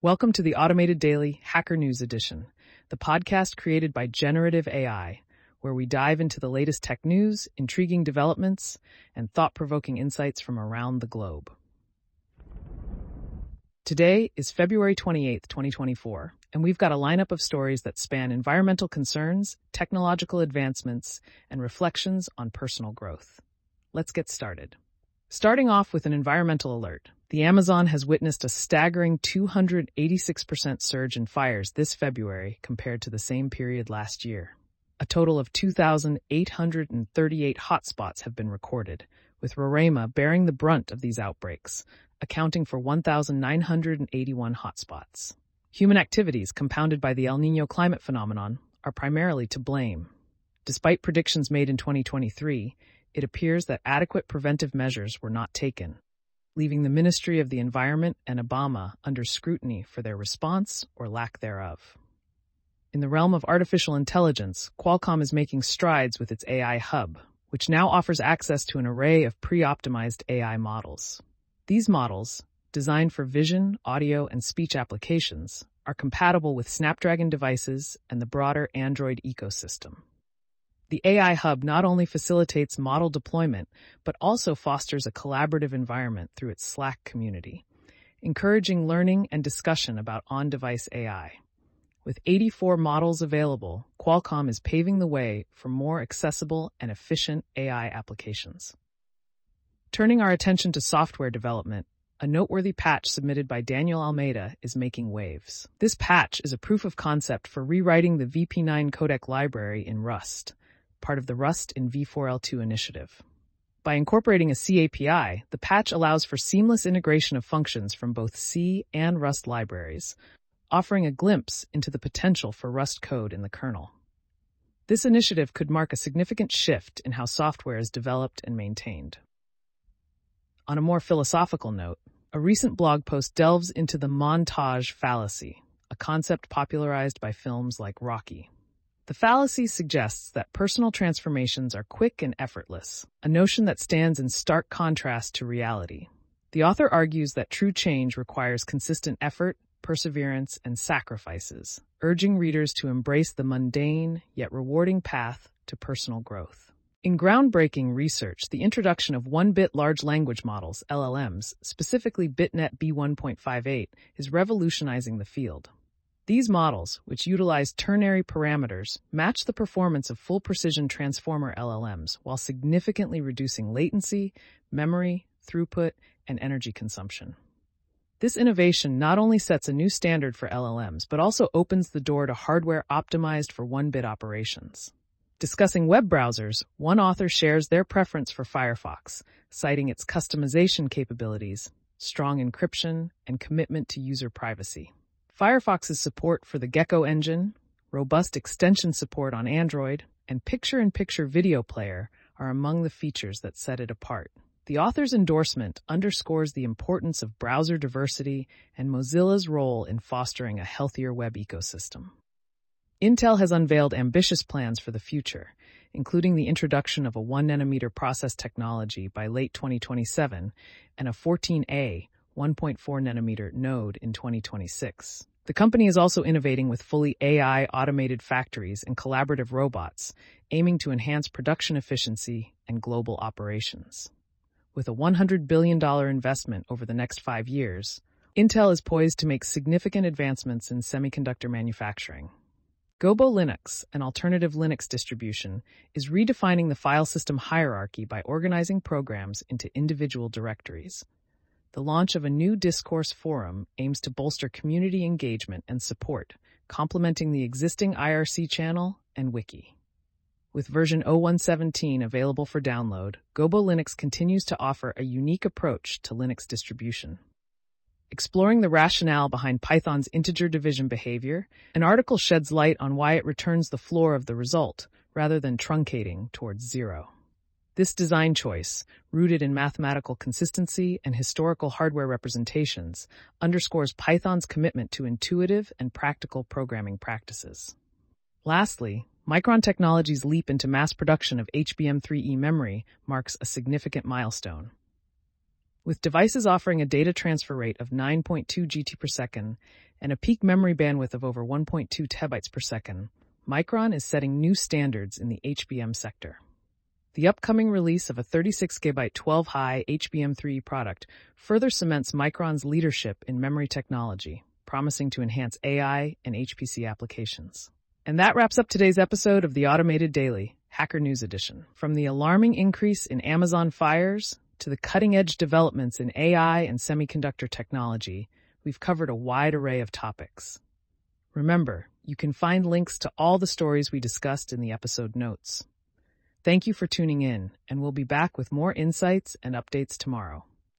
Welcome to the Automated Daily Hacker News Edition, the podcast created by Generative AI, where we dive into the latest tech news, intriguing developments, and thought provoking insights from around the globe. Today is February 28th, 2024, and we've got a lineup of stories that span environmental concerns, technological advancements, and reflections on personal growth. Let's get started. Starting off with an environmental alert. The Amazon has witnessed a staggering 286% surge in fires this February compared to the same period last year. A total of 2,838 hotspots have been recorded, with Roraima bearing the brunt of these outbreaks, accounting for 1,981 hotspots. Human activities, compounded by the El Nino climate phenomenon, are primarily to blame. Despite predictions made in 2023, it appears that adequate preventive measures were not taken, leaving the Ministry of the Environment and Ibama under scrutiny for their response or lack thereof. In the realm of artificial intelligence, Qualcomm is making strides with its AI Hub, which now offers access to an array of pre-optimized AI models. These models, designed for vision, audio, and speech applications, are compatible with Snapdragon devices and the broader Android ecosystem. The AI Hub not only facilitates model deployment, but also fosters a collaborative environment through its Slack community, encouraging learning and discussion about on-device AI. With 84 models available, Qualcomm is paving the way for more accessible and efficient AI applications. Turning our attention to software development, a noteworthy patch submitted by Daniel Almeida is making waves. This patch is a proof of concept for rewriting the VP9 codec library in Rust part of the Rust in v4l2 initiative. By incorporating a C API, the patch allows for seamless integration of functions from both C and Rust libraries, offering a glimpse into the potential for Rust code in the kernel. This initiative could mark a significant shift in how software is developed and maintained. On a more philosophical note, a recent blog post delves into the montage fallacy, a concept popularized by films like Rocky. The fallacy suggests that personal transformations are quick and effortless, a notion that stands in stark contrast to reality. The author argues that true change requires consistent effort, perseverance, and sacrifices, urging readers to embrace the mundane yet rewarding path to personal growth. In groundbreaking research, the introduction of one-bit large language models, LLMs, specifically BitNet B1.58, is revolutionizing the field. These models, which utilize ternary parameters, match the performance of full-precision transformer LLMs while significantly reducing latency, memory, throughput, and energy consumption. This innovation not only sets a new standard for LLMs, but also opens the door to hardware optimized for one-bit operations. Discussing web browsers, one author shares their preference for Firefox, citing its customization capabilities, strong encryption, and commitment to user privacy. Firefox's support for the Gecko engine, robust extension support on Android, and picture-in-picture video player are among the features that set it apart. The author's endorsement underscores the importance of browser diversity and Mozilla's role in fostering a healthier web ecosystem. Intel has unveiled ambitious plans for the future, including the introduction of a 1 nanometer process technology by late 2027 and a 14A 1.4 nanometer node in 2026. The company is also innovating with fully AI automated factories and collaborative robots, aiming to enhance production efficiency and global operations. With a $100 billion investment over the next five years, Intel is poised to make significant advancements in semiconductor manufacturing. Gobo Linux, an alternative Linux distribution, is redefining the file system hierarchy by organizing programs into individual directories. The launch of a new discourse forum aims to bolster community engagement and support, complementing the existing IRC channel and wiki. With version 0117 available for download, Gobo Linux continues to offer a unique approach to Linux distribution. Exploring the rationale behind Python's integer division behavior, an article sheds light on why it returns the floor of the result rather than truncating towards zero. This design choice, rooted in mathematical consistency and historical hardware representations, underscores Python's commitment to intuitive and practical programming practices. Lastly, Micron Technology's leap into mass production of HBM3E memory marks a significant milestone. With devices offering a data transfer rate of 9.2 GT per second and a peak memory bandwidth of over 1.2 TB per second, Micron is setting new standards in the HBM sector. The upcoming release of a 36 GB 12 high HBM3E product further cements Micron's leadership in memory technology, promising to enhance AI and HPC applications. And that wraps up today's episode of the Automated Daily, Hacker News Edition. From the alarming increase in Amazon fires to the cutting edge developments in AI and semiconductor technology, we've covered a wide array of topics. Remember, you can find links to all the stories we discussed in the episode notes. Thank you for tuning in, and we'll be back with more insights and updates tomorrow.